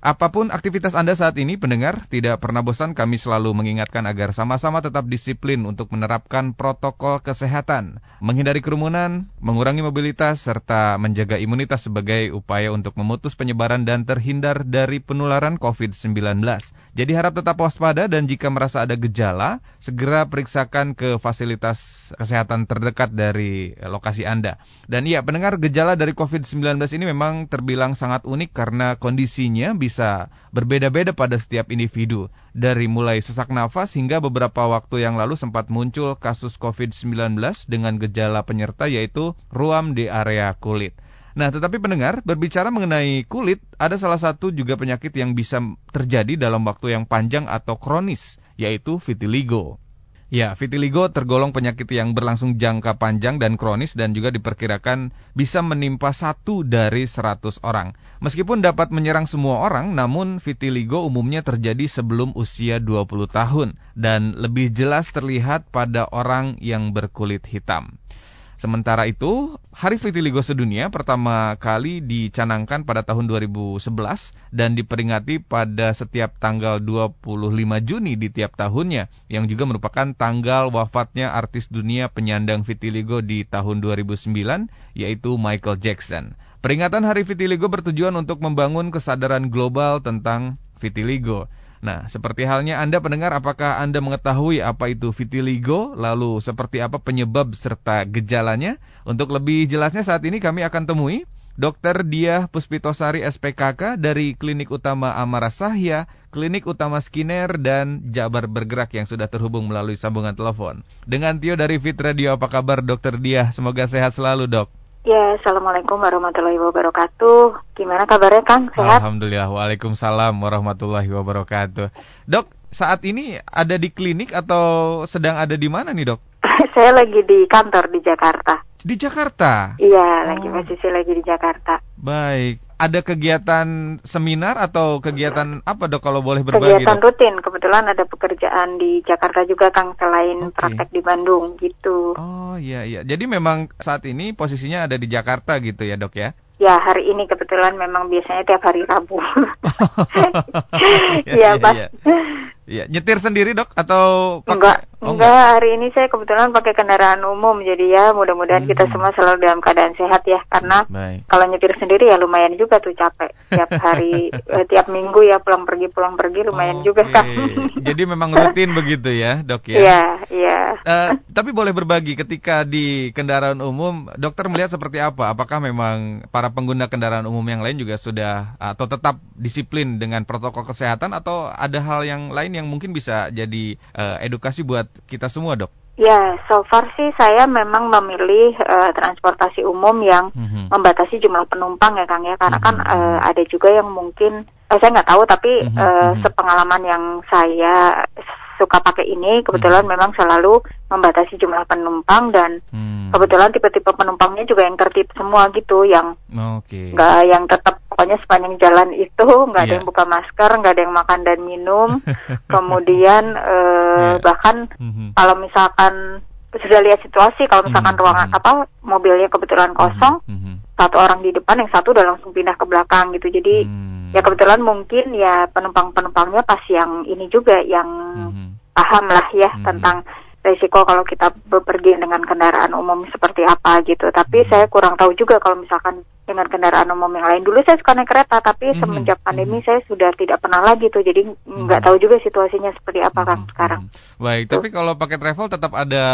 Apa pun aktivitas Anda saat ini, pendengar, tidak pernah bosan kami selalu mengingatkan agar sama-sama tetap disiplin untuk menerapkan protokol kesehatan, menghindari kerumunan, mengurangi mobilitas, serta menjaga imunitas sebagai upaya untuk memutus penyebaran dan terhindar dari penularan COVID-19. Jadi harap tetap waspada dan jika merasa ada gejala, segera periksakan ke fasilitas kesehatan terdekat dari lokasi Anda. Dan iya, pendengar gejala dari COVID-19 ini memang terbilang sangat unik karena kondisinya bisa bisa berbeda-beda pada setiap individu. Dari mulai sesak nafas hingga beberapa waktu yang lalu sempat muncul kasus COVID-19 dengan gejala penyerta yaitu ruam di area kulit. Nah, tetapi pendengar, berbicara mengenai kulit, ada salah satu juga penyakit yang bisa terjadi dalam waktu yang panjang atau kronis, yaitu vitiligo. Ya, vitiligo tergolong penyakit yang berlangsung jangka panjang dan kronis dan juga diperkirakan bisa menimpa satu dari 100 orang. Meskipun dapat menyerang semua orang, namun vitiligo umumnya terjadi sebelum usia 20 tahun dan lebih jelas terlihat pada orang yang berkulit hitam. Sementara itu, Hari Vitiligo Sedunia pertama kali dicanangkan pada tahun 2011 dan diperingati pada setiap tanggal 25 Juni di tiap tahunnya, yang juga merupakan tanggal wafatnya artis dunia penyandang vitiligo di tahun 2009, yaitu Michael Jackson. Peringatan Hari Vitiligo bertujuan untuk membangun kesadaran global tentang vitiligo. Nah, seperti halnya Anda pendengar, apakah Anda mengetahui apa itu vitiligo, lalu seperti apa penyebab serta gejalanya? Untuk lebih jelasnya saat ini kami akan temui Dr. Diah Puspitosari SPKK dari Klinik Utama Amara Sahya, Klinik Utama Skiner, dan Jabar Bergerak yang sudah terhubung melalui sambungan telepon. Dengan Tio dari Fit Radio, apa kabar Dr. Diah? Semoga sehat selalu dok. Ya, Assalamualaikum warahmatullahi wabarakatuh. Gimana kabarnya Kang? Sehat? Alhamdulillah, Waalaikumsalam warahmatullahi wabarakatuh. Dok, saat ini ada di klinik atau sedang ada di mana nih dok? Saya lagi di kantor di Jakarta. Di Jakarta? Iya, oh. lagi posisi lagi di Jakarta. Baik. Ada kegiatan seminar atau kegiatan apa dok kalau boleh berbagi? Kegiatan dok? rutin. Kebetulan ada pekerjaan di Jakarta juga Kang selain okay. praktek di Bandung gitu. Oh iya iya. Jadi memang saat ini posisinya ada di Jakarta gitu ya dok ya? Ya hari ini kebetulan memang biasanya tiap hari Rabu. ya, ya, pas. Ya. ya. Nyetir sendiri dok atau pakai? Enggak, oh, enggak. enggak. Hari ini saya kebetulan pakai kendaraan umum jadi ya mudah-mudahan hmm. kita semua selalu dalam keadaan sehat ya karena Baik. kalau nyetir sendiri ya lumayan juga tuh capek tiap hari eh, tiap minggu ya pulang pergi pulang pergi lumayan oh, juga kan. jadi memang rutin begitu ya dok ya? Iya iya. Uh, tapi boleh berbagi ketika di kendaraan umum dokter melihat seperti apa? Apakah memang para pengguna kendaraan umum yang lain juga sudah atau tetap disiplin dengan protokol kesehatan atau ada hal yang lain yang mungkin bisa jadi uh, edukasi buat kita semua, Dok? Ya, so far sih saya memang memilih uh, transportasi umum yang mm-hmm. membatasi jumlah penumpang ya Kang ya, karena mm-hmm. kan uh, ada juga yang mungkin uh, saya nggak tahu tapi mm-hmm. uh, sepengalaman yang saya suka pakai ini kebetulan hmm. memang selalu membatasi jumlah penumpang dan hmm. kebetulan tipe-tipe penumpangnya juga yang tertib semua gitu yang okay. nggak yang tetap pokoknya sepanjang jalan itu nggak yeah. ada iya. yang buka masker nggak ada yang makan dan minum kemudian uh, yeah. bahkan hmm. kalau misalkan sudah lihat situasi kalau misalkan hmm. ruangan apa mobilnya kebetulan kosong hmm. Hmm. satu orang di depan yang satu udah langsung pindah ke belakang gitu jadi hmm. ya kebetulan mungkin ya penumpang penumpangnya pas yang ini juga yang hmm paham lah ya hmm. tentang resiko kalau kita bepergian dengan kendaraan umum seperti apa gitu. Tapi hmm. saya kurang tahu juga kalau misalkan dengan kendaraan umum yang lain. Dulu saya suka naik kereta, tapi hmm. semenjak pandemi hmm. saya sudah tidak pernah lagi tuh. Jadi nggak hmm. tahu juga situasinya seperti apa kan hmm. sekarang. Baik, tuh. tapi kalau pakai travel tetap ada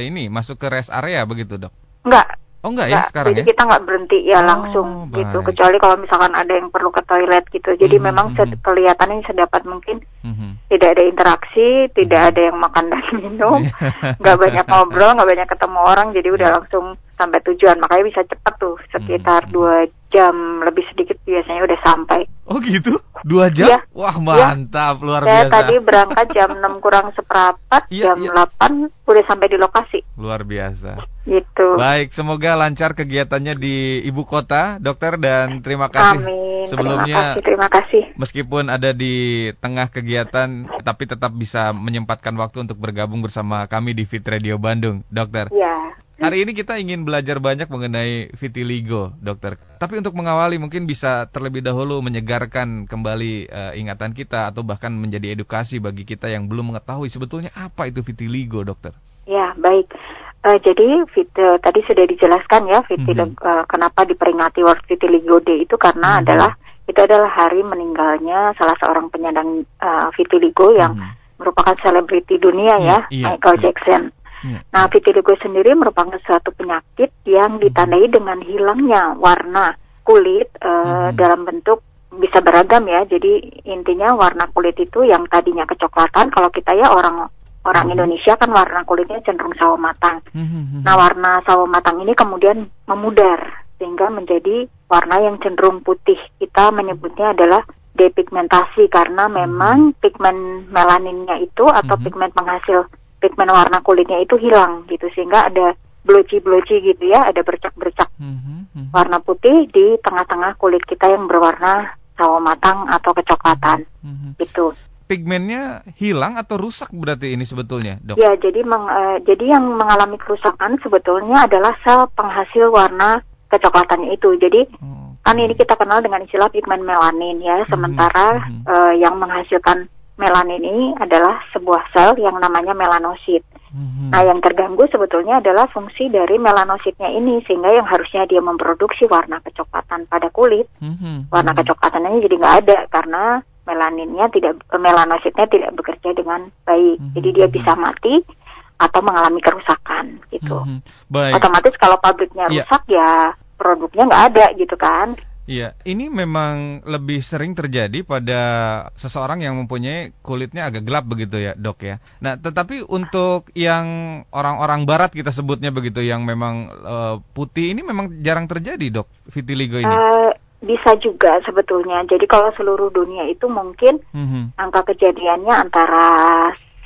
ini masuk ke rest area begitu dok? Enggak, Oh enggak ya sekarang jadi ya? kita nggak berhenti ya oh, langsung baik. gitu kecuali kalau misalkan ada yang perlu ke toilet gitu. Jadi mm -hmm. memang hmm. kelihatannya sedapat mungkin mm -hmm. tidak ada interaksi, tidak mm -hmm. ada yang makan dan minum, nggak banyak ngobrol, nggak banyak ketemu orang, jadi udah iya. langsung sampai tujuan. Makanya bisa cepat tuh sekitar mm -hmm. dua jam lebih sedikit biasanya udah sampai. Oh gitu? Dua jam? Ya. Wah mantap, ya. luar Saya biasa. Saya tadi berangkat jam 6 kurang seperempat, ya, jam ya. 8 udah sampai di lokasi. Luar biasa. Gitu. Baik, semoga lancar kegiatannya di ibu kota, dokter dan terima kasih. Amin. Sebelumnya, terima kasih, terima kasih. Meskipun ada di tengah kegiatan, tapi tetap bisa menyempatkan waktu untuk bergabung bersama kami di Fit Radio Bandung, dokter. Ya. Hari ini kita ingin belajar banyak mengenai vitiligo, dokter. Tapi untuk mengawali mungkin bisa terlebih dahulu menyegarkan kembali uh, ingatan kita atau bahkan menjadi edukasi bagi kita yang belum mengetahui sebetulnya apa itu vitiligo, dokter. Ya, baik. Uh, jadi fit, uh, tadi sudah dijelaskan ya vitiligo mm -hmm. uh, kenapa diperingati World Vitiligo Day itu karena mm -hmm. adalah itu adalah hari meninggalnya salah seorang penyandang uh, vitiligo yang mm -hmm. merupakan selebriti dunia yeah, ya, yeah, Michael yeah. Jackson. Yeah. Nah, vitiligo sendiri merupakan suatu penyakit yang ditandai dengan hilangnya warna kulit uh, hmm. dalam bentuk bisa beragam ya. Jadi intinya warna kulit itu yang tadinya kecoklatan kalau kita ya orang orang Indonesia kan warna kulitnya cenderung sawo matang. Hmm. Nah, warna sawo matang ini kemudian memudar sehingga menjadi warna yang cenderung putih. Kita menyebutnya adalah depigmentasi karena memang pigmen melaninnya itu atau hmm. pigmen penghasil pigmen warna kulitnya itu hilang gitu sehingga ada bloci-bloci gitu ya, ada bercak-bercak mm-hmm, warna putih di tengah-tengah kulit kita yang berwarna sawo matang atau kecoklatan mm-hmm. gitu. Pigmennya hilang atau rusak berarti ini sebetulnya, dok? Ya, jadi meng, uh, jadi yang mengalami kerusakan sebetulnya adalah sel penghasil warna kecoklatannya itu. Jadi hmm. kan ini kita kenal dengan istilah pigmen melanin ya, mhm, sementara hmm. uh, yang menghasilkan melanin ini adalah sebuah sel yang namanya melanosit. Mm-hmm. Nah, yang terganggu sebetulnya adalah fungsi dari melanositnya ini sehingga yang harusnya dia memproduksi warna kecoklatan pada kulit, mm-hmm. warna mm-hmm. kecoklatannya jadi nggak ada karena melaninnya tidak melanositnya tidak bekerja dengan baik. Mm-hmm. Jadi dia bisa mati atau mengalami kerusakan gitu. Mm-hmm. Baik. Otomatis kalau pabriknya iya. rusak yeah. ya produknya nggak ada gitu kan. Iya, ini memang lebih sering terjadi pada seseorang yang mempunyai kulitnya agak gelap begitu ya, Dok ya. Nah, tetapi untuk yang orang-orang barat kita sebutnya begitu yang memang uh, putih ini memang jarang terjadi, Dok, vitiligo ini. Uh, bisa juga sebetulnya. Jadi kalau seluruh dunia itu mungkin mm -hmm. angka kejadiannya antara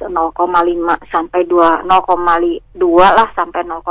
0,5 sampai 2 0,2 lah sampai 0,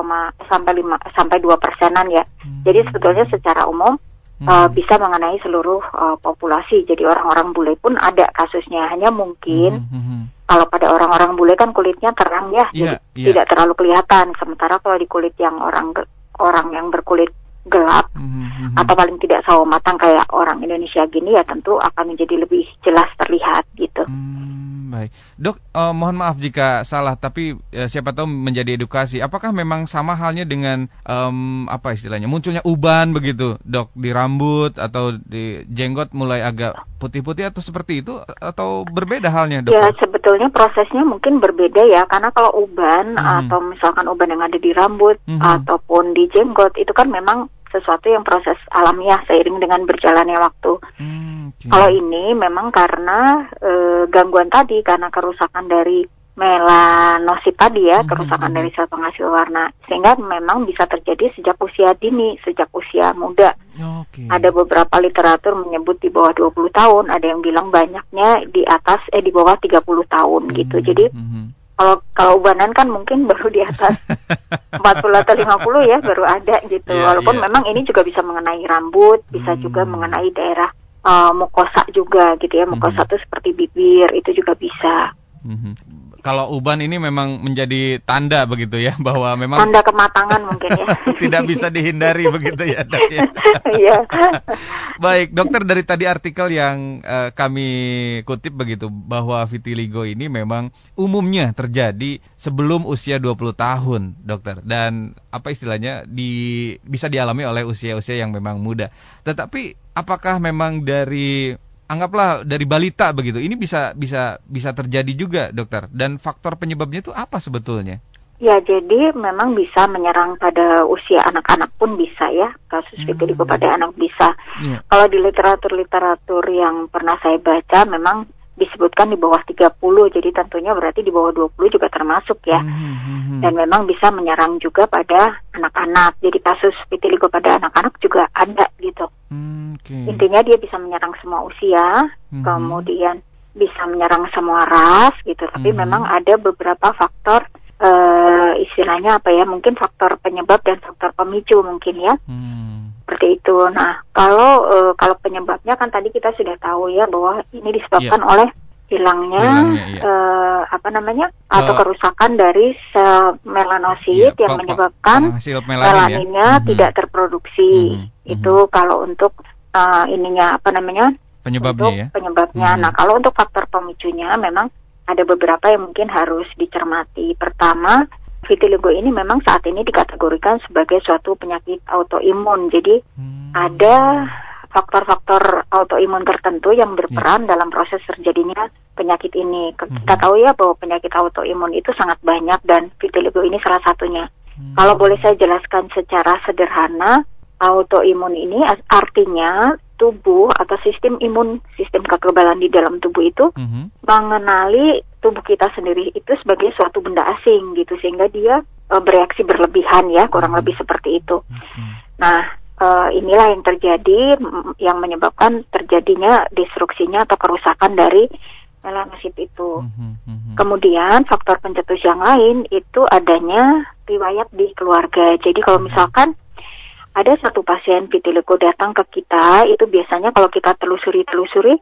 sampai 5 sampai 2 persenan ya. Hmm. Jadi sebetulnya secara umum hmm. uh, bisa mengenai seluruh uh, populasi. Jadi orang-orang bule pun ada kasusnya. Hanya mungkin hmm. Hmm. hmm. kalau pada orang-orang bule kan kulitnya terang ya, yeah, jadi yeah. tidak terlalu kelihatan. Sementara kalau di kulit yang orang orang yang berkulit gelap mm-hmm. atau paling tidak sawo matang kayak orang Indonesia gini ya tentu akan menjadi lebih jelas terlihat gitu. Hmm, baik, dok, uh, mohon maaf jika salah, tapi uh, siapa tahu menjadi edukasi. Apakah memang sama halnya dengan um, apa istilahnya munculnya uban begitu, dok, di rambut atau di jenggot mulai agak putih-putih atau seperti itu atau berbeda halnya, dok? Ya sebetulnya prosesnya mungkin berbeda ya, karena kalau uban hmm. atau misalkan uban yang ada di rambut hmm. ataupun di jenggot itu kan memang sesuatu yang proses alamiah seiring dengan berjalannya waktu. Hmm, okay. Kalau ini memang karena e, gangguan tadi, karena kerusakan dari melanosit tadi ya, hmm, kerusakan hmm. dari sel penghasil warna, sehingga memang bisa terjadi sejak usia dini, sejak usia muda. Okay. Ada beberapa literatur menyebut di bawah 20 tahun, ada yang bilang banyaknya di atas eh di bawah 30 tahun hmm, gitu. Jadi hmm kalau kalau ubanan kan mungkin baru di atas 40 atau 50 ya baru ada gitu. Yeah, Walaupun yeah. memang ini juga bisa mengenai rambut, bisa hmm. juga mengenai daerah uh, mukosa juga gitu ya. Mukosa itu hmm. seperti bibir itu juga bisa. Hmm kalau uban ini memang menjadi tanda begitu ya bahwa memang tanda kematangan mungkin ya tidak bisa dihindari begitu ya dok ya. Iya. Baik dokter dari tadi artikel yang uh, kami kutip begitu bahwa vitiligo ini memang umumnya terjadi sebelum usia 20 tahun dokter dan apa istilahnya di bisa dialami oleh usia-usia yang memang muda. Tetapi apakah memang dari anggaplah dari balita begitu. Ini bisa bisa bisa terjadi juga, dokter. Dan faktor penyebabnya itu apa sebetulnya? Ya, jadi memang bisa menyerang pada usia anak-anak pun bisa ya, kasus hmm. vitiligo pada anak bisa. Yeah. Kalau di literatur-literatur yang pernah saya baca memang disebutkan di bawah 30 jadi tentunya berarti di bawah 20 juga termasuk ya. Mm-hmm. Dan memang bisa menyerang juga pada anak-anak. Jadi kasus vitiligo pada anak-anak juga ada gitu. Okay. Intinya dia bisa menyerang semua usia, mm-hmm. kemudian bisa menyerang semua ras gitu. Tapi mm-hmm. memang ada beberapa faktor uh, istilahnya apa ya? Mungkin faktor penyebab dan faktor pemicu mungkin ya. Mm seperti itu. Nah, kalau uh, kalau penyebabnya kan tadi kita sudah tahu ya bahwa ini disebabkan yeah. oleh hilangnya, hilangnya iya. uh, apa namanya atau uh, kerusakan dari sel melanosit iya, yang menyebabkan melaninnya ya? tidak terproduksi. Hmm, itu hmm. kalau untuk uh, ininya apa namanya penyebabnya untuk ya. Penyebabnya. Hmm. Nah kalau untuk faktor pemicunya memang ada beberapa yang mungkin harus dicermati. Pertama, vitiligo ini memang saat ini dikategorikan sebagai suatu penyakit autoimun. Jadi hmm. ada faktor-faktor autoimun tertentu yang berperan yeah. dalam proses terjadinya penyakit ini. Kita hmm. tahu ya bahwa penyakit autoimun itu sangat banyak dan vitiligo ini salah satunya. Hmm. Kalau boleh saya jelaskan secara sederhana, autoimun ini artinya tubuh atau sistem imun, sistem kekebalan di dalam tubuh itu mm-hmm. mengenali tubuh kita sendiri itu sebagai suatu benda asing gitu sehingga dia uh, bereaksi berlebihan ya kurang mm-hmm. lebih seperti itu. Mm-hmm. Nah uh, inilah yang terjadi yang menyebabkan terjadinya destruksinya atau kerusakan dari melanosit itu. Mm-hmm. Kemudian faktor pencetus yang lain itu adanya riwayat di keluarga. Jadi kalau misalkan ada satu pasien vitiligo datang ke kita, itu biasanya kalau kita telusuri-telusuri,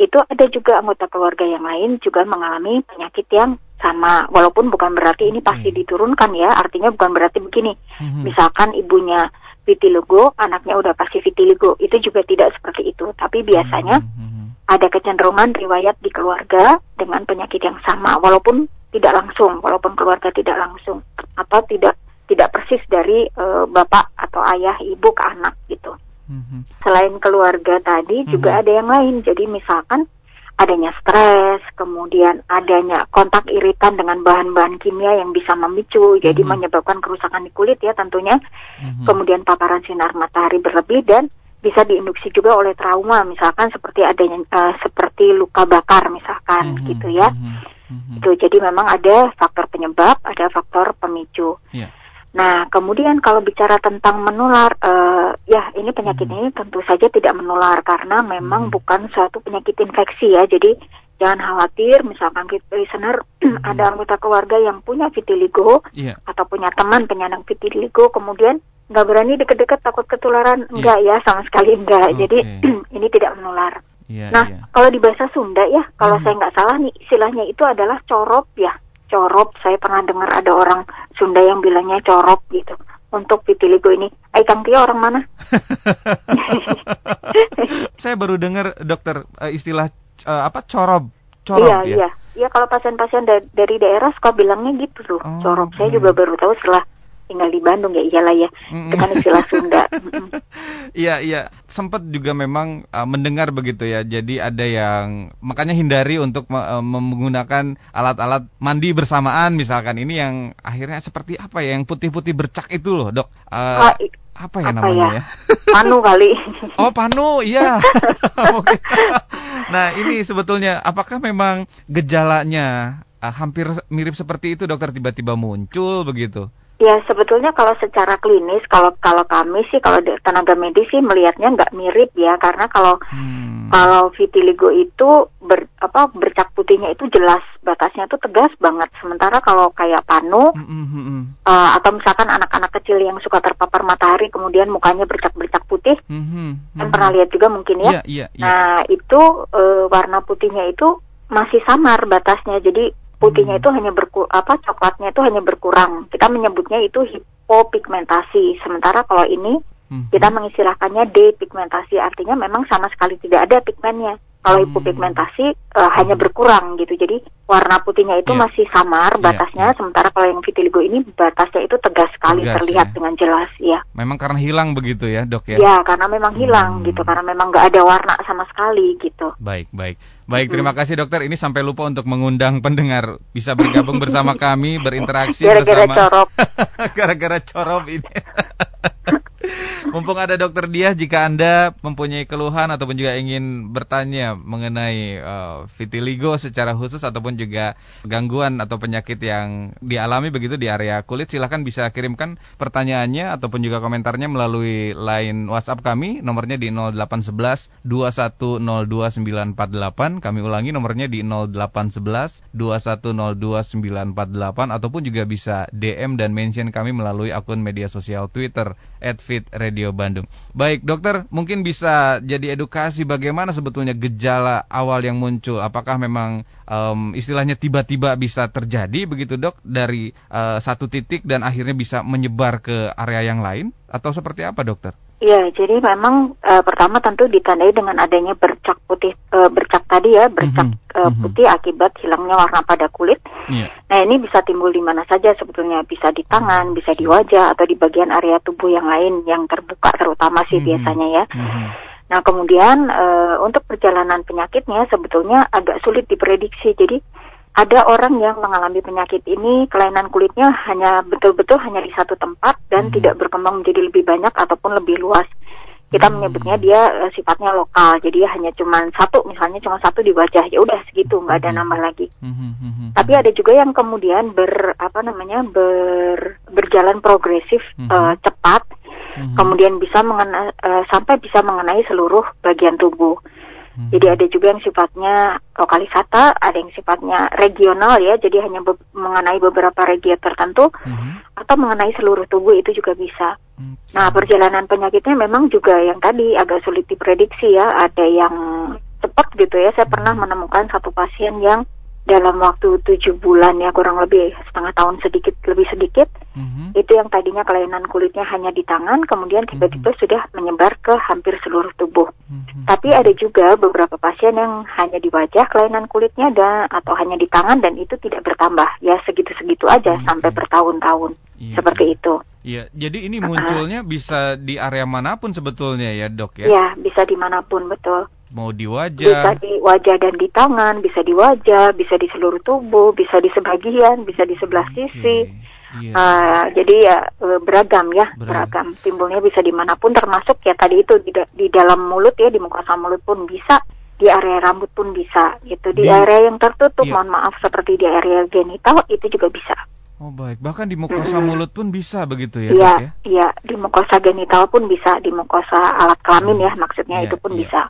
itu ada juga anggota keluarga yang lain juga mengalami penyakit yang sama. Walaupun bukan berarti ini pasti diturunkan ya, artinya bukan berarti begini. Hmm. Misalkan ibunya vitiligo, anaknya udah pasti vitiligo, itu juga tidak seperti itu. Tapi biasanya hmm. ada kecenderungan riwayat di keluarga dengan penyakit yang sama, walaupun tidak langsung, walaupun keluarga tidak langsung atau tidak tidak persis dari uh, bapak atau ayah ibu ke anak gitu. Mm-hmm. Selain keluarga tadi mm-hmm. juga ada yang lain. Jadi misalkan adanya stres, kemudian adanya kontak iritan dengan bahan-bahan kimia yang bisa memicu, mm-hmm. jadi menyebabkan kerusakan di kulit ya tentunya. Mm-hmm. Kemudian paparan sinar matahari berlebih dan bisa diinduksi juga oleh trauma, misalkan seperti adanya uh, seperti luka bakar misalkan mm-hmm. gitu ya. Mm-hmm. Itu jadi memang ada faktor penyebab, ada faktor pemicu. Yeah. Nah, kemudian kalau bicara tentang menular, uh, ya ini penyakit hmm. ini tentu saja tidak menular karena memang hmm. bukan suatu penyakit infeksi ya. Jadi jangan khawatir, misalkan listener hmm. ada anggota keluarga yang punya vitiligo yeah. atau punya teman penyandang vitiligo, kemudian nggak berani deket-deket takut ketularan, yeah. enggak ya sama sekali enggak. Okay. Jadi ini tidak menular. Yeah, nah, yeah. kalau di bahasa Sunda ya, kalau hmm. saya nggak salah nih istilahnya itu adalah corop ya corop. Saya pernah dengar ada orang Sunda yang bilangnya corop gitu. Untuk vitiligo ini, Ay Kang Tia orang mana? saya baru dengar dokter uh, istilah uh, apa corop. Corop iya, ya? iya. Iya, kalau pasien-pasien da dari daerah suka bilangnya gitu loh. Oh, corop. Saya juga baru tahu setelah tinggal di Bandung ya iyalah ya mm. dengan istilah Sunda. Iya iya sempat juga memang uh, mendengar begitu ya. Jadi ada yang makanya hindari untuk uh, menggunakan alat-alat mandi bersamaan misalkan ini yang akhirnya seperti apa ya yang putih-putih bercak itu loh dok. Uh, apa ya apa namanya ya? ya? Panu kali. Oh panu iya. nah ini sebetulnya apakah memang gejalanya uh, hampir mirip seperti itu dokter tiba-tiba muncul begitu? Ya sebetulnya kalau secara klinis kalau kalau kami sih kalau tenaga medis sih melihatnya nggak mirip ya karena kalau hmm. kalau vitiligo itu ber, apa bercak putihnya itu jelas batasnya itu tegas banget sementara kalau kayak panu hmm, hmm, hmm, hmm. Uh, atau misalkan anak-anak kecil yang suka terpapar matahari kemudian mukanya bercak-bercak putih hmm, hmm, kan pernah lihat juga mungkin ya. Yeah, yeah, yeah. Nah itu uh, warna putihnya itu masih samar batasnya jadi putihnya itu hanya berku apa coklatnya itu hanya berkurang. Kita menyebutnya itu hipopigmentasi. Sementara kalau ini hmm. kita mengistilahkannya depigmentasi, artinya memang sama sekali tidak ada pigmennya. Kalau hmm. hipopigmentasi uh, hanya berkurang gitu. Jadi warna putihnya itu yeah. masih samar iya, batasnya, yeah. sementara kalau yang vitiligo ini batasnya itu tegas sekali tegas, terlihat ya. dengan jelas ya. Memang karena hilang begitu ya dok ya? Ya karena memang hilang hmm. gitu, karena memang nggak ada warna sama sekali gitu. Baik baik. Baik, terima kasih dokter. Ini sampai lupa untuk mengundang pendengar bisa bergabung bersama kami, berinteraksi Gara-gara bersama. Gara-gara corop. Gara-gara corop ini. Mumpung ada dokter Diah, jika Anda mempunyai keluhan ataupun juga ingin bertanya mengenai uh, vitiligo secara khusus ataupun juga gangguan atau penyakit yang dialami begitu di area kulit, silahkan bisa kirimkan pertanyaannya ataupun juga komentarnya melalui line WhatsApp kami, nomornya di 0811 2102948. Kami ulangi nomornya di 0811 2102948 ataupun juga bisa DM dan mention kami melalui akun media sosial Twitter @fitradio Radio Bandung. Baik, dokter, mungkin bisa jadi edukasi bagaimana sebetulnya gejala awal yang muncul. Apakah memang um, istilahnya tiba-tiba bisa terjadi begitu dok dari uh, satu titik dan akhirnya bisa menyebar ke area yang lain? Atau seperti apa dokter? Iya, jadi memang uh, pertama tentu ditandai dengan adanya bercak putih, uh, bercak tadi ya, bercak mm -hmm. uh, putih akibat hilangnya warna pada kulit. Yeah. Nah ini bisa timbul di mana saja sebetulnya, bisa di tangan, bisa di wajah atau di bagian area tubuh yang lain yang terbuka terutama sih mm -hmm. biasanya ya. Mm -hmm. Nah kemudian uh, untuk perjalanan penyakitnya sebetulnya agak sulit diprediksi, jadi ada orang yang mengalami penyakit ini kelainan kulitnya hanya betul-betul hanya di satu tempat dan hmm. tidak berkembang menjadi lebih banyak ataupun lebih luas. Kita hmm. menyebutnya dia uh, sifatnya lokal, jadi hanya cuma satu, misalnya cuma satu di wajah, ya udah segitu, nggak ada hmm. nambah lagi. Hmm. Hmm. hmm. Tapi ada juga yang kemudian ber apa namanya ber berjalan progresif hmm. uh, cepat, hmm. kemudian bisa mengena, uh, sampai bisa mengenai seluruh bagian tubuh. Hmm. Jadi ada juga yang sifatnya lokalisata, ada yang sifatnya regional ya, jadi hanya be mengenai beberapa region tertentu hmm. atau mengenai seluruh tubuh itu juga bisa. Hmm. Nah, perjalanan penyakitnya memang juga yang tadi agak sulit diprediksi ya, ada yang cepat gitu ya. Saya pernah hmm. menemukan satu pasien yang dalam waktu tujuh bulan ya kurang lebih setengah tahun sedikit lebih sedikit mm-hmm. itu yang tadinya kelainan kulitnya hanya di tangan kemudian tiba-tiba mm-hmm. sudah menyebar ke hampir seluruh tubuh mm-hmm. tapi ada juga beberapa pasien yang hanya di wajah kelainan kulitnya dan atau hanya di tangan dan itu tidak bertambah ya segitu-segitu aja mm-hmm. sampai bertahun-tahun yeah. seperti itu Iya, jadi ini munculnya bisa di area mana pun sebetulnya ya dok ya? Iya, bisa di mana pun betul. Mau di wajah? Bisa di wajah dan di tangan, bisa di wajah, bisa di seluruh tubuh, bisa di sebagian, bisa di sebelah okay. sisi. Yeah. Uh, jadi ya eh, beragam ya, beragam. beragam. Timbulnya bisa di mana pun, termasuk ya tadi itu di, di dalam mulut ya, di mukosa mulut pun bisa, di area rambut pun bisa. Gitu di, di area yang tertutup, yeah. mohon maaf seperti di area genital itu juga bisa. Oh baik, bahkan di mukosa -hmm. mulut pun bisa begitu ya? Iya, ya? iya di mukosa genital pun bisa, di mukosa alat kelamin ya maksudnya yeah, itu pun yeah. bisa.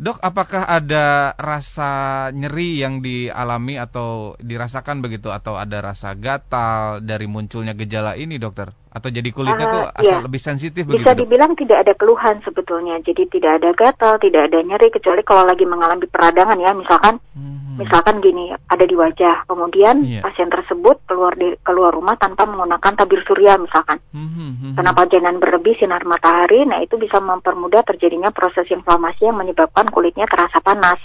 Dok, apakah ada rasa nyeri yang dialami atau dirasakan begitu atau ada rasa gatal dari munculnya gejala ini, dokter? atau jadi kulitnya uh, tuh asal iya. lebih sensitif begitu? Bisa dibilang tidak ada keluhan sebetulnya. Jadi tidak ada gatal, tidak ada nyeri kecuali kalau lagi mengalami peradangan ya, misalkan hmm. Misalkan gini, ada di wajah. Kemudian yeah. pasien tersebut keluar di keluar rumah tanpa menggunakan tabir surya misalkan. Hmm. Hmm. Karena pajanan berlebih sinar matahari, nah itu bisa mempermudah terjadinya proses inflamasi yang menyebabkan kulitnya terasa panas.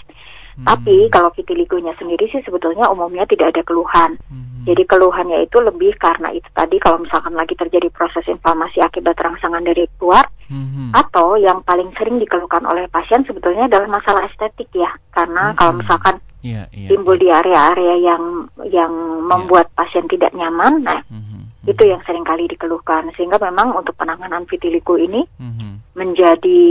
Hmm. Tapi kalau vitiligonya sendiri sih sebetulnya umumnya tidak ada keluhan. Hmm. Jadi keluhannya itu lebih karena itu tadi kalau misalkan lagi terjadi proses inflamasi akibat rangsangan dari luar hmm. atau yang paling sering dikeluhkan oleh pasien sebetulnya adalah masalah estetik ya. Karena hmm. kalau misalkan yeah, yeah, timbul yeah. di area-area yang yang membuat yeah. pasien tidak nyaman, nah hmm. itu yang sering kali dikeluhkan. Sehingga memang untuk penanganan vitiligo ini hmm. menjadi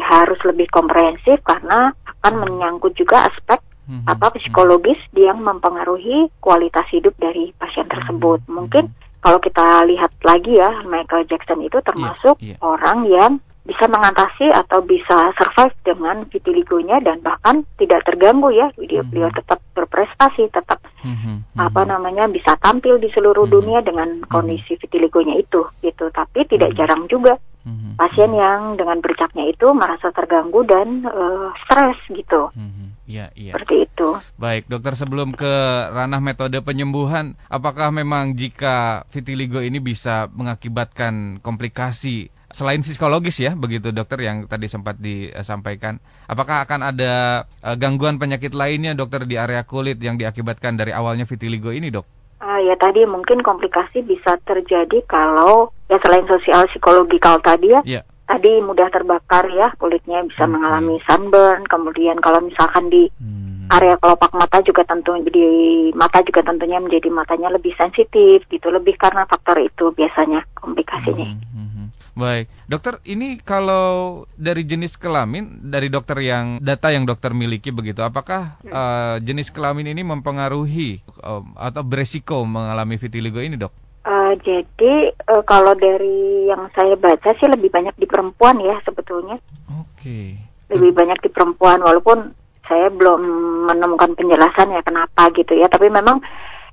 harus lebih komprehensif karena akan menyangkut juga aspek hmm. apa psikologis yang mempengaruhi kualitas hidup dari pasien tersebut. Hmm. Mungkin kalau kita lihat lagi ya Michael Jackson itu termasuk yeah, yeah. orang yang bisa mengatasi atau bisa survive dengan vitiligonya dan bahkan tidak terganggu ya beliau mm -hmm. beliau tetap berprestasi tetap mm -hmm. apa namanya bisa tampil di seluruh mm -hmm. dunia dengan kondisi vitiligonya itu gitu tapi tidak mm -hmm. jarang juga mm-hmm. pasien yang dengan bercaknya itu merasa terganggu dan uh, stres gitu. Mm-hmm. Ya, iya. Seperti itu. Baik, dokter sebelum ke ranah metode penyembuhan, apakah memang jika vitiligo ini bisa mengakibatkan komplikasi selain psikologis ya, begitu dokter yang tadi sempat disampaikan, apakah akan ada uh, gangguan penyakit lainnya dokter di area kulit yang diakibatkan dari awalnya vitiligo ini, Dok? Uh, ya tadi mungkin komplikasi bisa terjadi kalau ya selain sosial psikologikal tadi ya, yeah. tadi mudah terbakar ya kulitnya bisa hmm. mengalami sunburn, kemudian kalau misalkan di hmm. Area kelopak mata juga tentu di mata juga tentunya menjadi matanya lebih sensitif gitu, lebih karena faktor itu biasanya komplikasinya. Hmm. Hmm. Baik, dokter ini kalau dari jenis kelamin dari dokter yang data yang dokter miliki begitu, apakah uh, jenis kelamin ini mempengaruhi uh, atau beresiko mengalami vitiligo ini, dok? Uh, jadi uh, kalau dari yang saya baca sih lebih banyak di perempuan ya sebetulnya. Oke. Okay. Lebih banyak di perempuan, walaupun saya belum menemukan penjelasan ya kenapa gitu ya. Tapi memang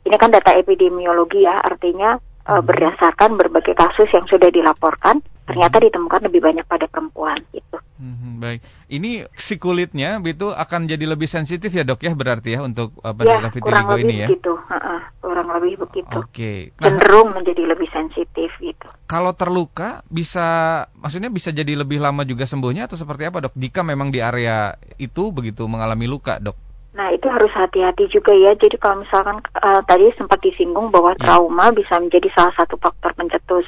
ini kan data epidemiologi ya, artinya uh, berdasarkan berbagai kasus yang sudah dilaporkan ternyata ditemukan lebih banyak pada perempuan gitu. Hmm, baik, ini si kulitnya itu akan jadi lebih sensitif ya dok ya berarti ya untuk uh, penderita ya, vitiligo ini ya? Begitu. Uh -uh, kurang lebih begitu. Oke. Okay. Nah, Cenderung menjadi lebih sensitif gitu. Kalau terluka bisa, maksudnya bisa jadi lebih lama juga sembuhnya atau seperti apa dok? Jika memang di area itu begitu mengalami luka dok? Nah itu harus hati-hati juga ya. Jadi kalau misalkan uh, tadi sempat disinggung bahwa ya. trauma bisa menjadi salah satu faktor pencetus.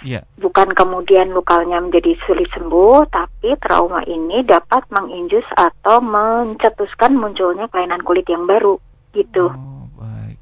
Ya. Bukan kemudian lukanya menjadi sulit sembuh, tapi trauma ini dapat menginjus atau mencetuskan munculnya kelainan kulit yang baru gitu. Oh.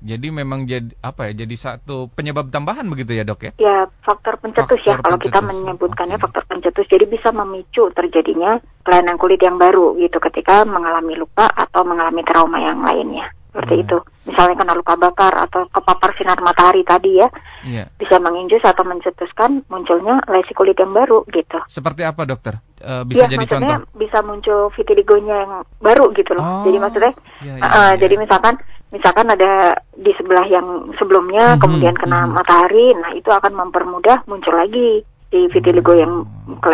Jadi memang jadi apa ya? Jadi satu penyebab tambahan begitu ya dok ya? Ya faktor pencetus ya, faktor ya kalau kita menyebutkannya okay. faktor pencetus. Jadi bisa memicu terjadinya kelainan kulit yang baru gitu ketika mengalami luka atau mengalami trauma yang lainnya seperti hmm. itu. Misalnya kena luka bakar atau kepapar sinar matahari tadi ya, yeah. bisa menginjus atau mencetuskan munculnya lesi kulit yang baru gitu. Seperti apa dokter? E, bisa ya, jadi maksudnya contoh? bisa muncul vitiligonya yang baru gitu loh. Oh, jadi maksudnya, ya, ya, uh, ya. jadi misalkan misalkan ada di sebelah yang sebelumnya mm-hmm, kemudian kena mm-hmm. matahari, nah itu akan mempermudah muncul lagi di vitiligo yang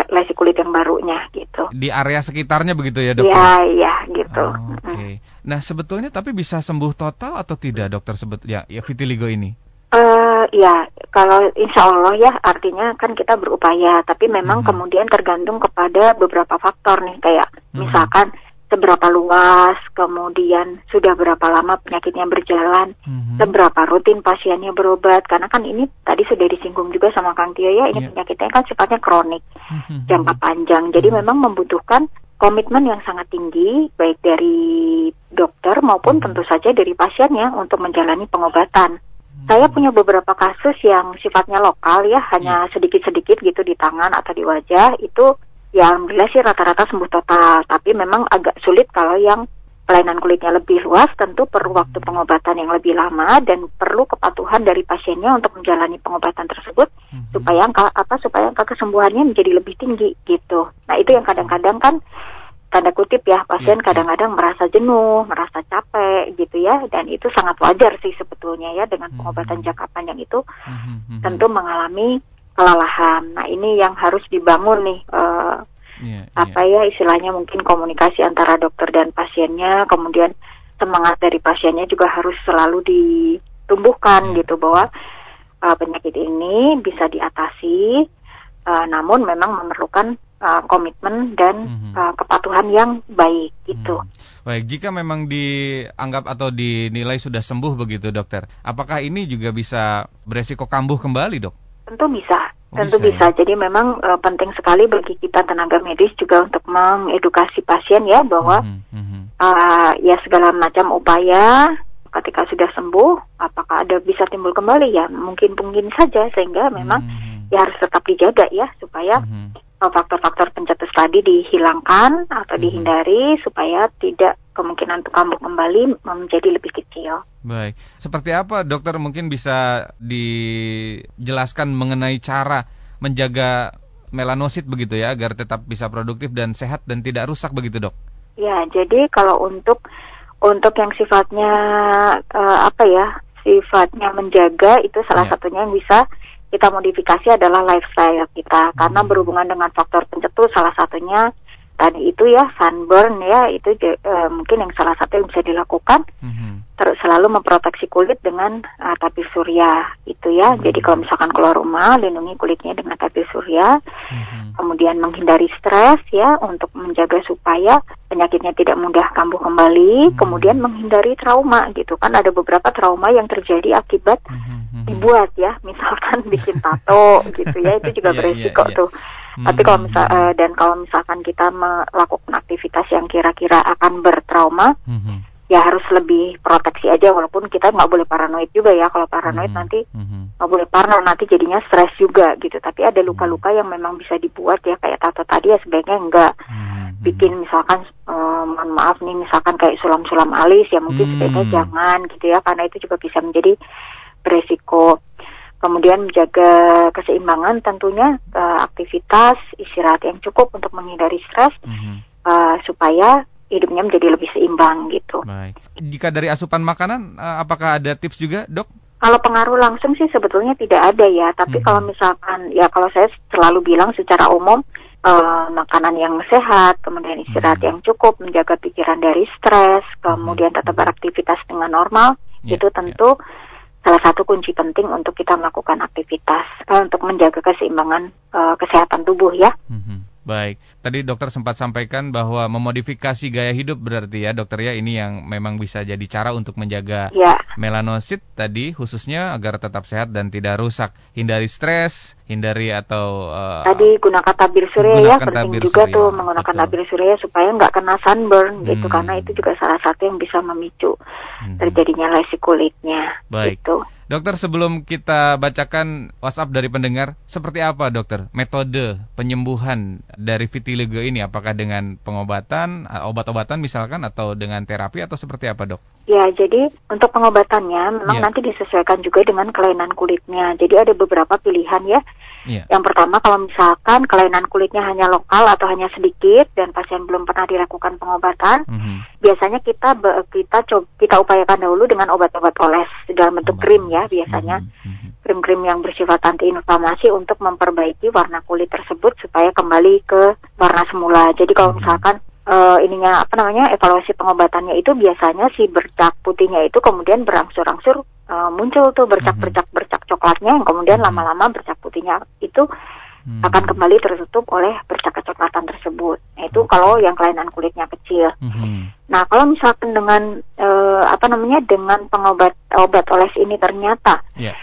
lesi kulit yang barunya gitu. Di area sekitarnya begitu ya dok? Iya iya gitu. Oh, Oke. Okay. Nah sebetulnya tapi bisa sembuh total atau tidak dokter sebet ya, ya vitiligo ini? Uh, ya kalau insya Allah ya artinya kan kita berupaya, tapi memang hmm. kemudian tergantung kepada beberapa faktor nih kayak hmm. misalkan seberapa luas, kemudian sudah berapa lama penyakitnya berjalan, mm-hmm. seberapa rutin pasiennya berobat, karena kan ini tadi sudah disinggung juga sama Kang Tio ya, ini yeah. penyakitnya kan sifatnya kronik, mm-hmm. jangka panjang, jadi mm-hmm. memang membutuhkan komitmen yang sangat tinggi, baik dari dokter maupun mm-hmm. tentu saja dari pasiennya untuk menjalani pengobatan. Mm-hmm. Saya punya beberapa kasus yang sifatnya lokal ya, hanya iya. sedikit-sedikit gitu di tangan atau di wajah, itu ya alhamdulillah sih rata-rata sembuh total tapi memang agak sulit kalau yang kelainan kulitnya lebih luas tentu perlu waktu pengobatan yang lebih lama dan perlu kepatuhan dari pasiennya untuk menjalani pengobatan tersebut mm-hmm. supaya angka apa supaya angka kesembuhannya menjadi lebih tinggi gitu. Nah, itu yang kadang-kadang kan tanda kutip ya pasien iya. kadang-kadang merasa jenuh, merasa capek gitu ya dan itu sangat wajar sih sebetulnya ya dengan pengobatan mm-hmm. jangka panjang itu mm-hmm. tentu mengalami kelelahan. Nah ini yang harus dibangun nih uh, yeah, apa yeah. ya istilahnya mungkin komunikasi antara dokter dan pasiennya, kemudian semangat dari pasiennya juga harus selalu ditumbuhkan yeah. gitu bahwa uh, penyakit ini bisa diatasi, uh, namun memang memerlukan uh, komitmen dan mm -hmm. uh, kepatuhan yang baik gitu. Hmm. Baik, jika memang dianggap atau dinilai sudah sembuh begitu dokter, apakah ini juga bisa beresiko kambuh kembali dok? Tentu bisa, oh, tentu bisa. bisa. Ya? Jadi memang uh, penting sekali bagi kita tenaga medis juga untuk mengedukasi pasien ya bahwa mm -hmm. uh, ya segala macam upaya ketika sudah sembuh, apakah ada bisa timbul kembali ya mungkin mungkin saja sehingga memang mm -hmm. ya harus tetap dijaga ya supaya mm -hmm faktor-faktor pencetus tadi dihilangkan atau mhm. dihindari supaya tidak kemungkinan untuk kambuh kembali menjadi lebih kecil. Baik, seperti apa dokter mungkin bisa dijelaskan mengenai cara menjaga melanosit begitu ya agar tetap bisa produktif dan sehat dan tidak rusak begitu dok? Ya, jadi kalau untuk untuk yang sifatnya uh, apa ya sifatnya menjaga itu salah ya. satunya yang bisa kita modifikasi adalah lifestyle kita karena hmm. berhubungan dengan faktor pencetus salah satunya tadi itu ya sunburn ya itu uh, mungkin yang salah satu yang bisa dilakukan mm-hmm. terus selalu memproteksi kulit dengan uh, tapir surya itu ya mm-hmm. jadi kalau misalkan keluar rumah lindungi kulitnya dengan tapir surya mm-hmm. kemudian menghindari stres ya untuk menjaga supaya penyakitnya tidak mudah kambuh kembali mm-hmm. kemudian menghindari trauma gitu kan ada beberapa trauma yang terjadi akibat mm-hmm. dibuat ya misalkan bikin tato gitu ya itu juga yeah, beresiko yeah, yeah. tuh Hmm. Tapi kalau misal uh, dan kalau misalkan kita melakukan aktivitas yang kira-kira akan bertrauma, hmm. ya harus lebih proteksi aja. Walaupun kita nggak boleh paranoid juga ya. Kalau paranoid hmm. nanti hmm. nggak boleh parno, nanti jadinya stres juga gitu. Tapi ada luka-luka yang memang bisa dibuat ya kayak tato tadi ya sebaiknya enggak hmm. bikin misalkan uh, mohon maaf nih misalkan kayak sulam-sulam alis ya mungkin hmm. sebaiknya jangan gitu ya karena itu juga bisa menjadi beresiko kemudian menjaga keseimbangan tentunya uh, aktivitas istirahat yang cukup untuk menghindari stres mm-hmm. uh, supaya hidupnya menjadi lebih seimbang gitu. Baik. Jika dari asupan makanan, uh, apakah ada tips juga, dok? Kalau pengaruh langsung sih sebetulnya tidak ada ya, tapi hmm. kalau misalkan ya kalau saya selalu bilang secara umum uh, makanan yang sehat, kemudian istirahat hmm. yang cukup, menjaga pikiran dari stres, kemudian tetap beraktivitas dengan normal, yeah, itu tentu yeah. Salah satu kunci penting untuk kita melakukan aktivitas uh, untuk menjaga keseimbangan uh, kesehatan tubuh ya. Hmm. Baik, tadi dokter sempat sampaikan bahwa memodifikasi gaya hidup berarti ya dokter ya ini yang memang bisa jadi cara untuk menjaga ya. melanosit tadi khususnya agar tetap sehat dan tidak rusak. Hindari stres, hindari atau uh, tadi gunakan tabir surya ya penting juga surya. tuh menggunakan Betul. tabir surya supaya nggak kena sunburn gitu, hmm. gitu karena itu juga salah satu yang bisa memicu hmm. terjadinya lesi kulitnya. Baik. Gitu. Dokter sebelum kita bacakan WhatsApp dari pendengar, seperti apa dokter metode penyembuhan dari vitiligo ini? Apakah dengan pengobatan, obat-obatan misalkan atau dengan terapi atau seperti apa dok? Ya, jadi untuk pengobatannya memang ya. nanti disesuaikan juga dengan kelainan kulitnya. Jadi ada beberapa pilihan ya. Yeah. Yang pertama kalau misalkan kelainan kulitnya hanya lokal atau hanya sedikit dan pasien belum pernah dilakukan pengobatan, mm -hmm. biasanya kita kita coba kita upayakan dahulu dengan obat-obat oles dalam bentuk krim ya biasanya. Mm -hmm. Krim-krim yang bersifat antiinflamasi untuk memperbaiki warna kulit tersebut supaya kembali ke warna semula. Jadi kalau mm -hmm. misalkan uh, ininya apa namanya evaluasi pengobatannya itu biasanya si bercak putihnya itu kemudian berangsur-angsur uh, muncul tuh bercak-bercak bercak coklatnya yang kemudian mhm. lama-lama bercak putihnya itu hmm. akan kembali tertutup oleh bercak kecoklatan tersebut. Nah, itu kalau yang kelainan kulitnya kecil. Hmm. Nah, kalau misalkan dengan uh, apa namanya dengan pengobat obat oles ini ternyata yeah.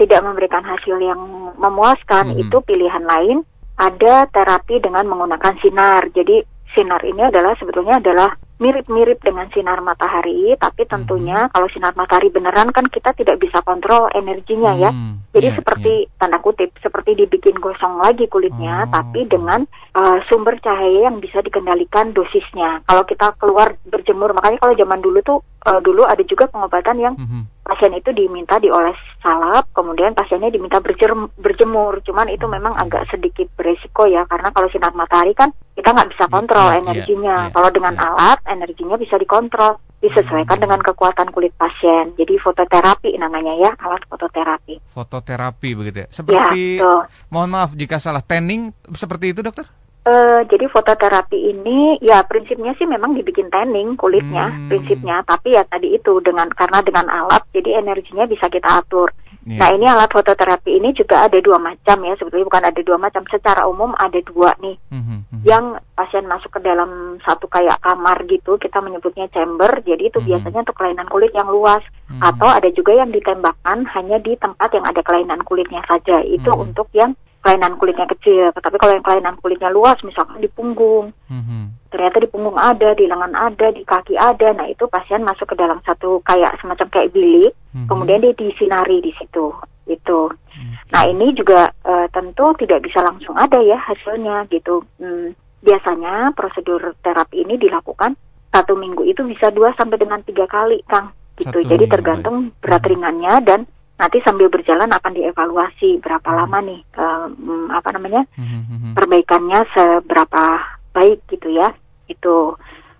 tidak memberikan hasil yang memuaskan, hmm. itu pilihan lain ada terapi dengan menggunakan sinar. Jadi sinar ini adalah sebetulnya adalah mirip-mirip dengan sinar matahari, tapi tentunya hmm. kalau sinar matahari beneran kan kita tidak bisa kontrol energinya ya. hmm. ya. Jadi yeah, seperti yeah. tanda kutip seperti dibikin gosong lagi kulitnya, oh. tapi dengan uh, sumber cahaya yang bisa dikendalikan dosisnya. Kalau kita keluar berjemur, makanya kalau zaman dulu tuh uh, dulu ada juga pengobatan yang hmm. pasien itu diminta dioles salap, kemudian pasiennya diminta berjemur. Cuman itu memang agak sedikit beresiko ya, karena kalau sinar matahari kan kita nggak bisa kontrol yeah, energinya. Yeah, yeah, kalau dengan yeah. alat energinya bisa dikontrol, disesuaikan hmm. dengan kekuatan kulit pasien. Jadi fototerapi namanya ya, alat fototerapi. Fototerapi begitu ya. Seperti ya, mohon maaf jika salah tanning seperti itu, Dokter? Uh, jadi fototerapi ini ya prinsipnya sih memang dibikin tanning kulitnya hmm. prinsipnya tapi ya tadi itu dengan karena dengan alat jadi energinya bisa kita atur. Yeah. Nah ini alat fototerapi ini juga ada dua macam ya sebetulnya bukan ada dua macam secara umum ada dua nih mm-hmm. yang pasien masuk ke dalam satu kayak kamar gitu kita menyebutnya chamber jadi itu mm-hmm. biasanya untuk kelainan kulit yang luas mm-hmm. atau ada juga yang ditembakkan hanya di tempat yang ada kelainan kulitnya saja itu mm-hmm. untuk yang kelainan kulitnya kecil. Tapi kalau yang kelainan kulitnya luas, misalkan di punggung, mm-hmm. ternyata di punggung ada, di lengan ada, di kaki ada. Nah itu pasien masuk ke dalam satu kayak semacam kayak bilik, mm-hmm. kemudian dia disinari di situ. Itu. Mm-hmm. Nah ini juga uh, tentu tidak bisa langsung ada ya hasilnya gitu. Hmm, biasanya prosedur terapi ini dilakukan satu minggu itu bisa dua sampai dengan tiga kali, Kang. Gitu. Satu Jadi tergantung berat mm-hmm. ringannya dan nanti sambil berjalan akan dievaluasi berapa hmm. lama nih um, apa namanya hmm, perbaikannya seberapa baik gitu ya itu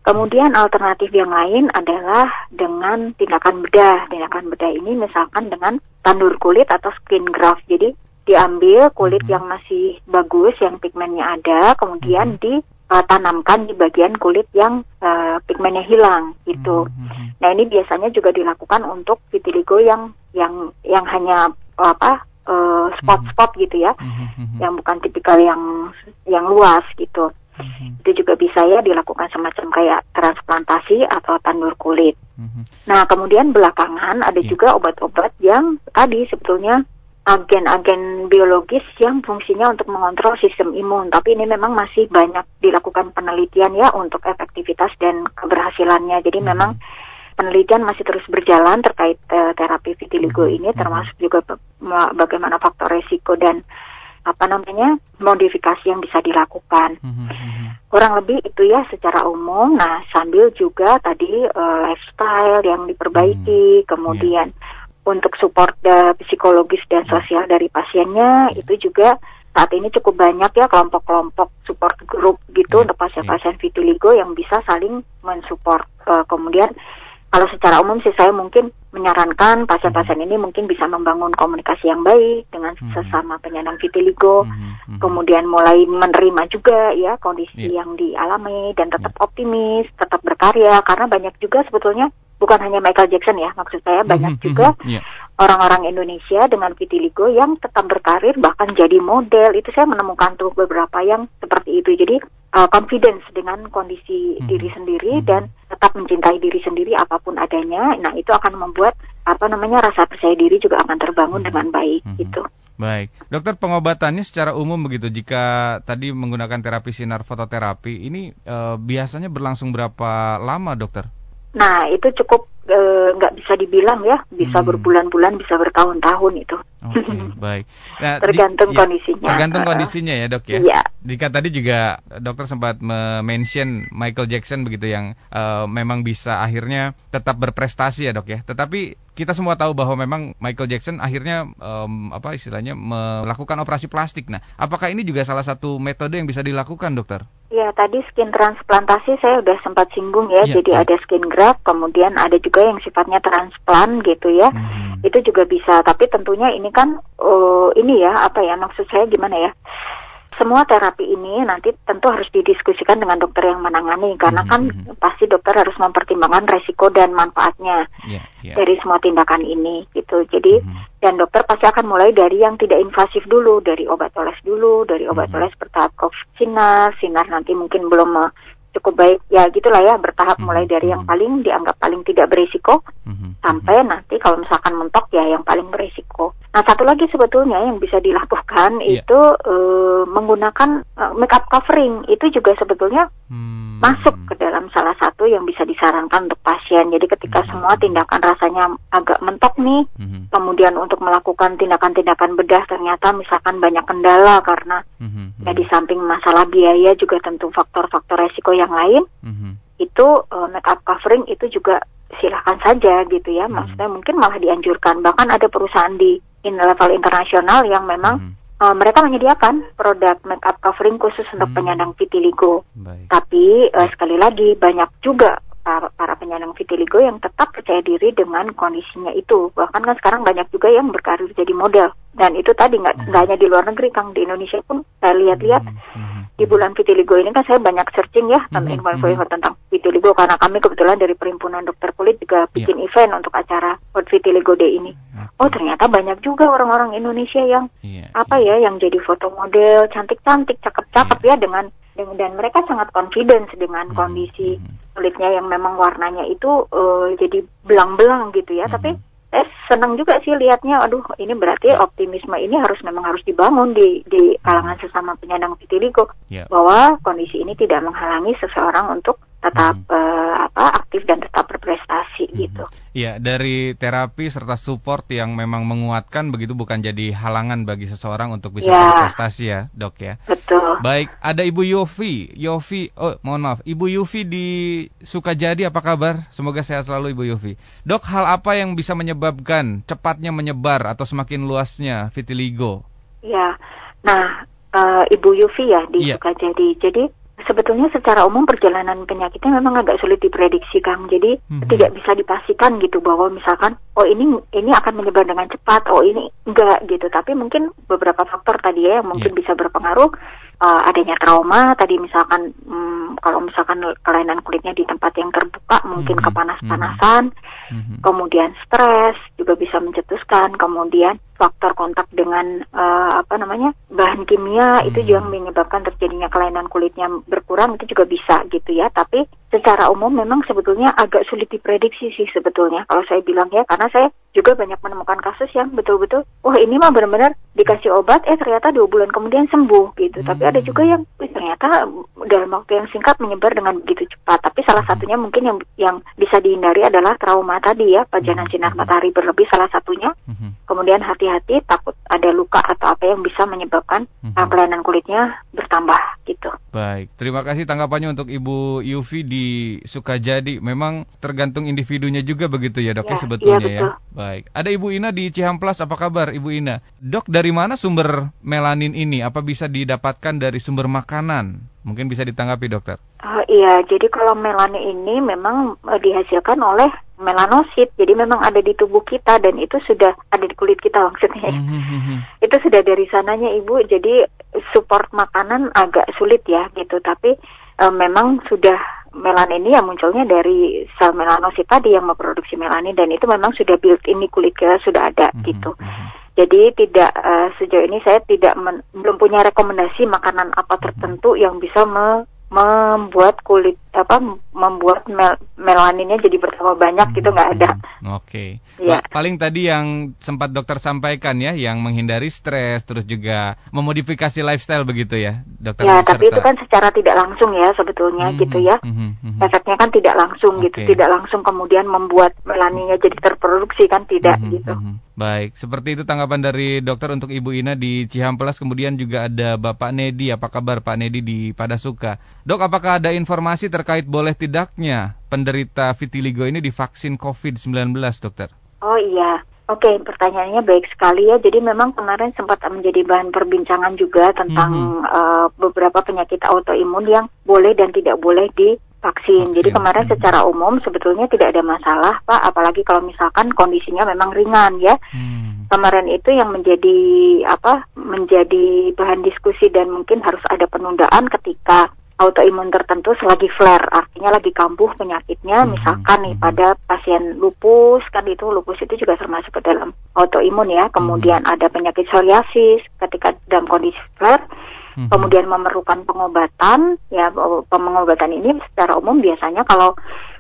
kemudian alternatif yang lain adalah dengan tindakan bedah. Tindakan bedah ini misalkan dengan tandur kulit atau skin graft. Jadi diambil kulit yang masih bagus yang pigmennya ada kemudian di uh, tanamkan di bagian kulit yang uh, pigmennya hilang gitu. Mm-hmm. Nah ini biasanya juga dilakukan untuk vitiligo yang yang yang hanya apa uh, spot-spot mm-hmm. gitu ya, mm-hmm. yang bukan tipikal yang yang luas gitu. Mm-hmm. Itu juga bisa ya dilakukan semacam kayak transplantasi atau tandur kulit. Mm-hmm. Nah kemudian belakangan ada yeah. juga obat-obat yang tadi sebetulnya agen-agen biologis yang fungsinya untuk mengontrol sistem imun. Tapi ini memang masih banyak dilakukan penelitian ya untuk efektivitas dan keberhasilannya. Jadi hmm. memang penelitian masih terus berjalan terkait uh, terapi vitiligo hmm. ini, hmm. termasuk juga bagaimana faktor resiko dan apa namanya modifikasi yang bisa dilakukan. Hmm. hmm Kurang lebih itu ya secara umum. Nah sambil juga tadi uh, lifestyle yang diperbaiki, hmm. kemudian yeah untuk support uh, psikologis dan sosial dari pasiennya itu juga saat ini cukup banyak ya kelompok-kelompok support group gitu yeah, untuk pasien-pasien yeah. vitiligo yang bisa saling mensupport uh, kemudian kalau secara umum sih saya mungkin menyarankan pasien-pasien hmm. ini mungkin bisa membangun komunikasi yang baik dengan hmm. sesama penyandang vitiligo, hmm. Hmm. kemudian mulai menerima juga ya kondisi yeah. yang dialami dan tetap yeah. optimis, tetap berkarya karena banyak juga sebetulnya bukan hanya Michael Jackson ya maksud saya banyak hmm. juga yeah. orang-orang Indonesia dengan vitiligo yang tetap berkarir bahkan jadi model itu saya menemukan tuh beberapa yang seperti itu jadi uh, confidence dengan kondisi hmm. diri sendiri hmm. dan tetap mencintai diri sendiri apa pun adanya. Nah, itu akan membuat apa namanya rasa percaya diri juga akan terbangun hmm. dengan baik hmm. gitu. Baik, dokter pengobatannya secara umum begitu. Jika tadi menggunakan terapi sinar fototerapi, ini uh, biasanya berlangsung berapa lama, dokter? Nah, itu cukup Eh, nggak e, bisa dibilang ya bisa hmm. berbulan-bulan bisa bertahun-tahun itu. Oke okay, baik. Nah, tergantung di, ya, kondisinya. Tergantung kondisinya ya dok ya. Iya. Jika tadi juga dokter sempat mention Michael Jackson begitu yang uh, memang bisa akhirnya tetap berprestasi ya dok ya. Tetapi kita semua tahu bahwa memang Michael Jackson akhirnya um, apa istilahnya melakukan operasi plastik. Nah, apakah ini juga salah satu metode yang bisa dilakukan dokter? Ya, tadi skin transplantasi saya sudah sempat singgung ya. ya Jadi ya. ada skin graft, kemudian ada juga yang sifatnya transplant gitu ya. Hmm. Itu juga bisa, tapi tentunya ini kan uh, ini ya apa ya maksud saya gimana ya? Semua terapi ini nanti tentu harus didiskusikan dengan dokter yang menangani karena mm -hmm. kan hmm, hmm. pasti dokter harus mempertimbangkan resiko dan manfaatnya yeah, yeah. dari semua tindakan ini gitu. Jadi mm -hmm. dan dokter pasti akan mulai dari yang tidak invasif dulu, dari obat oles dulu, dari obat mm -hmm. oles bertahap sinar, sinar nanti mungkin belum cukup baik ya gitulah ya bertahap mm -hmm. mulai dari yang paling dianggap paling tidak berisiko mm -hmm. sampai nanti kalau misalkan mentok ya yang paling berisiko. Nah satu lagi sebetulnya yang bisa dilakukan yeah. itu uh, menggunakan uh, makeup covering itu juga sebetulnya hmm. masuk ke dalam salah satu yang bisa disarankan untuk pasien. Jadi ketika hmm. semua tindakan rasanya agak mentok nih, hmm. kemudian untuk melakukan tindakan-tindakan bedah ternyata misalkan banyak kendala karena hmm. ya di samping masalah biaya juga tentu faktor-faktor resiko yang lain, hmm. itu uh, makeup covering itu juga silahkan saja gitu ya. Maksudnya hmm. mungkin malah dianjurkan. Bahkan ada perusahaan di in level internasional yang memang hmm uh, mereka menyediakan produk makeup covering khusus untuk hmm. penyandang vitiligo. Baik. Tapi uh, sekali lagi banyak juga para, para penyandang vitiligo yang tetap percaya diri dengan kondisinya itu. Bahkan kan sekarang banyak juga yang berkarir jadi model. Dan itu tadi nggak hmm. hanya di luar negeri, Kang di Indonesia pun saya lihat-lihat hmm. Hmm. di bulan vitiligo ini kan saya banyak searching ya tentang hmm. info-info hmm. tentang vitiligo karena kami kebetulan dari perhimpunan dokter kulit juga bikin yeah. event untuk acara World Vitiligo Day ini. Okay. Oh ternyata banyak juga orang-orang Indonesia yang yeah. apa yeah. ya yang jadi foto model cantik-cantik, cakep-cakep yeah. ya dengan dan mereka sangat confidence dengan hmm. kondisi kulitnya yang memang warnanya itu uh, jadi belang-belang gitu ya. Hmm. Tapi saya senang juga sih lihatnya aduh ini berarti ya. optimisme ini harus memang harus dibangun di di kalangan sesama penyandang vitiligo yeah. bahwa kondisi ini tidak menghalangi seseorang untuk tetap hmm. uh, apa aktif dan tetap berprestasi hmm. gitu. Iya, dari terapi serta support yang memang menguatkan begitu bukan jadi halangan bagi seseorang untuk bisa ya. berprestasi ya, Dok ya. Betul. Baik, ada Ibu Yofi. Yofi, oh mohon maaf, Ibu Yofi di Sukajadi apa kabar? Semoga sehat selalu Ibu Yofi. Dok, hal apa yang bisa menyebabkan cepatnya menyebar atau semakin luasnya vitiligo? Ya. Nah, uh, Ibu Yufi ya di ya. Sukajadi. Jadi sebetulnya secara umum perjalanan penyakitnya memang agak sulit diprediksi Kang. Jadi hmm. tidak bisa dipastikan gitu bahwa misalkan oh ini ini akan menyebar dengan cepat, oh ini enggak gitu. Tapi mungkin beberapa faktor tadi ya yang mungkin yeah. bisa berpengaruh uh, adanya trauma tadi misalkan um, kalau misalkan kelainan kulitnya di tempat yang terbuka mungkin hmm. kepanas-panasan, hmm. kemudian stres juga bisa mencetuskan, kemudian faktor kontak dengan uh, apa namanya bahan kimia hmm. itu juga menyebabkan terjadinya kelainan kulitnya berkurang itu juga bisa gitu ya tapi secara umum memang sebetulnya agak sulit diprediksi sih sebetulnya kalau saya bilang ya karena saya juga banyak menemukan kasus yang betul-betul wah ini mah benar-benar dikasih obat eh ternyata dua bulan kemudian sembuh gitu hmm. tapi ada juga yang ternyata dalam waktu yang singkat menyebar dengan begitu cepat tapi salah hmm. satunya mungkin yang yang bisa dihindari adalah trauma tadi ya pajanan hmm. sinar matahari berlebih salah satunya hmm. kemudian hati hati-hati takut ada luka atau apa yang bisa menyebabkan mm-hmm. kelainan kulitnya bertambah gitu. Baik, terima kasih tanggapannya untuk Ibu Yufi di Sukajadi. Memang tergantung individunya juga begitu ya dok ya, ya sebetulnya ya, ya. Baik, ada Ibu Ina di Cihamplas. Apa kabar Ibu Ina? Dok, dari mana sumber melanin ini? Apa bisa didapatkan dari sumber makanan? Mungkin bisa ditanggapi dokter. Uh, iya, jadi kalau melanin ini memang uh, dihasilkan oleh melanosit. Jadi memang ada di tubuh kita dan itu sudah ada di kulit kita maksudnya. Mm -hmm. itu sudah dari sananya ibu. Jadi support makanan agak sulit ya gitu. Tapi e, memang sudah melanin ini yang munculnya dari sel melanosit tadi yang memproduksi melanin dan itu memang sudah built in di kulit kita sudah ada mm -hmm. gitu. Jadi tidak uh, sejauh ini saya tidak men, belum punya rekomendasi makanan apa tertentu yang bisa me, membuat kulit apa membuat mel melaninnya jadi bertambah banyak gitu nggak ada. Hmm, oke. Okay. Ya. Paling tadi yang sempat dokter sampaikan ya, yang menghindari stres, terus juga memodifikasi lifestyle begitu ya, dokter. Ya, tapi itu kan secara tidak langsung ya sebetulnya hmm, gitu ya. Hmm, hmm, Efeknya kan tidak langsung okay. gitu, tidak lansung kemudian membuat melaninnya jadi terproduksi kan tidak hmm, gitu. Hmm, Baik, seperti itu tanggapan dari dokter untuk Ibu Ina di Cihampelas. Kemudian juga ada Bapak Nedi. Apa kabar Pak Nedi di Padasuka? Dok, apakah ada informasi terkait boleh tidaknya penderita vitiligo ini divaksin COVID-19, dokter? Oh iya, Oke, pertanyaannya baik sekali ya. Jadi memang kemarin sempat menjadi bahan perbincangan juga tentang mm -hmm. uh, beberapa penyakit autoimun yang boleh dan tidak boleh di vaksin. Jadi kemarin hmm. secara umum sebetulnya tidak ada masalah, Pak, apalagi kalau misalkan kondisinya memang ringan ya. Hmm. Kemarin itu yang menjadi apa? menjadi bahan diskusi dan mungkin harus ada penundaan ketika autoimun tertentu selagi flare, artinya lagi kambuh penyakitnya, hmm. misalkan nih hmm. pada pasien lupus, kan itu lupus itu juga termasuk ke dalam autoimun ya. Kemudian hmm. ada penyakit psoriasis ketika dalam kondisi flare hmm. kemudian memerlukan pengobatan ya pengobatan ini secara umum biasanya kalau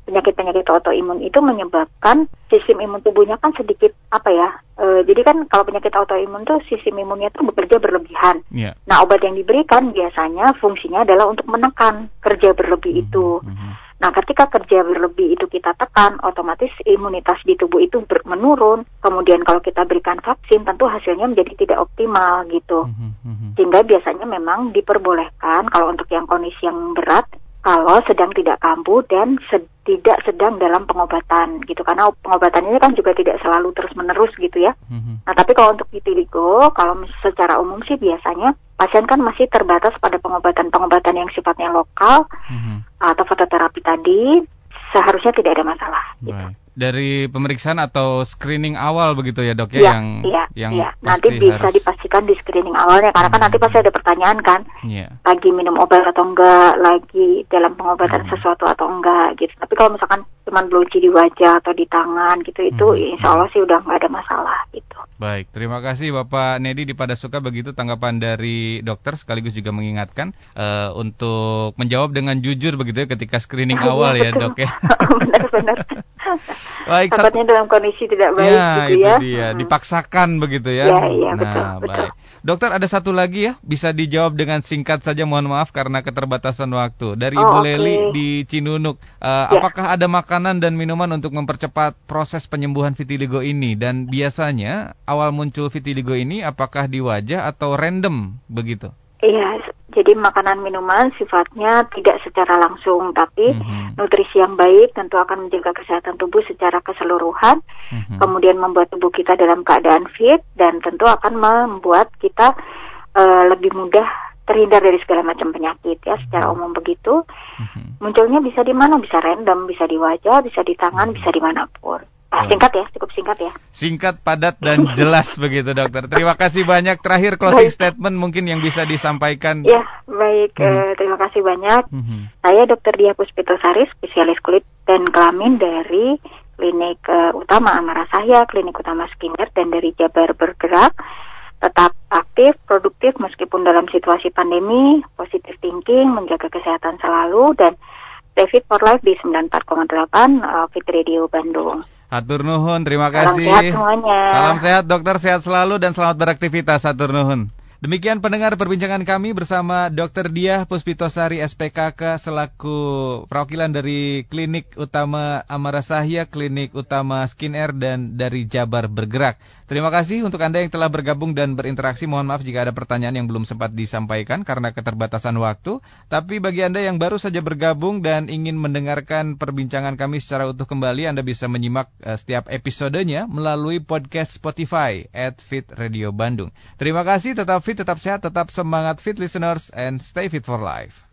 penyakit-penyakit autoimun itu menyebabkan sistem imun tubuhnya kan sedikit apa ya e, jadi kan kalau penyakit autoimun tuh sistem imunnya tuh bekerja berlebihan yeah. nah obat yang diberikan biasanya fungsinya adalah untuk menekan kerja berlebih hmm. itu hmm. Nah, ketika kerja berlebih itu kita tekan, otomatis imunitas di tubuh itu menurun. Kemudian kalau kita berikan vaksin, tentu hasilnya menjadi tidak optimal gitu. Mhm, mhm. Sehingga biasanya memang diperbolehkan kalau untuk yang kondisi yang berat, kalau sedang tidak kambuh dan sed tidak sedang dalam pengobatan gitu karena pengobatan ini kan juga tidak selalu terus menerus gitu ya. Mm-hmm. Nah tapi kalau untuk vitiligo kalau secara umum sih biasanya pasien kan masih terbatas pada pengobatan-pengobatan yang sifatnya lokal mm-hmm. atau fototerapi tadi seharusnya tidak ada masalah. Gitu. Dari pemeriksaan atau screening awal begitu ya dok ya, ya yang iya, yang iya. nanti bisa harus... dipastikan di screening awalnya karena hmm. kan nanti pasti ada pertanyaan kan, yeah. lagi minum obat atau enggak, lagi dalam pengobatan hmm. sesuatu atau enggak gitu. Tapi kalau misalkan cuma bloci di wajah atau di tangan gitu itu hmm. insya Allah sih udah nggak ada masalah gitu. Baik, terima kasih Bapak Nedi di Pada Suka begitu tanggapan dari dokter sekaligus juga mengingatkan uh, untuk menjawab dengan jujur begitu ya ketika screening oh, awal ya, ya dok ya. Benar-benar. baik, takutnya dalam kondisi tidak baik ya, gitu itu ya. dia, hmm. dipaksakan begitu ya. Ya, iya, nah, betul, baik. Betul. Dokter ada satu lagi ya, bisa dijawab dengan singkat saja mohon maaf karena keterbatasan waktu. Dari oh, Ibu okay. Leli di Cinunuk, uh, ya. apakah ada makanan dan minuman untuk mempercepat proses penyembuhan vitiligo ini dan biasanya awal muncul vitiligo ini apakah di wajah atau random begitu? Iya, jadi makanan minuman sifatnya tidak secara langsung, tapi mm-hmm. nutrisi yang baik tentu akan menjaga kesehatan tubuh secara keseluruhan, mm-hmm. kemudian membuat tubuh kita dalam keadaan fit dan tentu akan membuat kita uh, lebih mudah terhindar dari segala macam penyakit ya secara mhm. umum begitu. Mm-hmm. Munculnya bisa di mana? Bisa random, bisa di wajah, bisa di tangan, mm-hmm. bisa di mana pun. Ah, singkat ya, cukup singkat ya. Singkat, padat, dan jelas begitu dokter. Terima kasih banyak. Terakhir closing baik. statement mungkin yang bisa disampaikan. Ya, baik. Hmm. Uh, terima kasih banyak. Hmm. Saya Dokter Dia Puspitosari, spesialis kulit dan kelamin dari Klinik uh, Utama Amarasahya, Klinik Utama Skinner, dan dari Jabar Bergerak. Tetap aktif, produktif meskipun dalam situasi pandemi, positif thinking, menjaga kesehatan selalu, dan David for Life di 94,8 uh, Fit Radio Bandung. Hatur nuhun, terima kasih. Salam sehat semuanya. Salam sehat, dokter sehat selalu dan selamat beraktivitas. Hatur nuhun. Demikian pendengar perbincangan kami bersama Dr. Diah Puspitosari SPKK selaku perwakilan dari Klinik Utama Amarasahya, Klinik Utama Skin Air dan dari Jabar Bergerak. Terima kasih untuk Anda yang telah bergabung dan berinteraksi. Mohon maaf jika ada pertanyaan yang belum sempat disampaikan karena keterbatasan waktu. Tapi bagi Anda yang baru saja bergabung dan ingin mendengarkan perbincangan kami secara utuh kembali, Anda bisa menyimak uh, setiap episodenya melalui podcast Spotify at Fit Radio Bandung. Terima kasih, tetap fit, tetap sehat, tetap semangat fit listeners, and stay fit for life.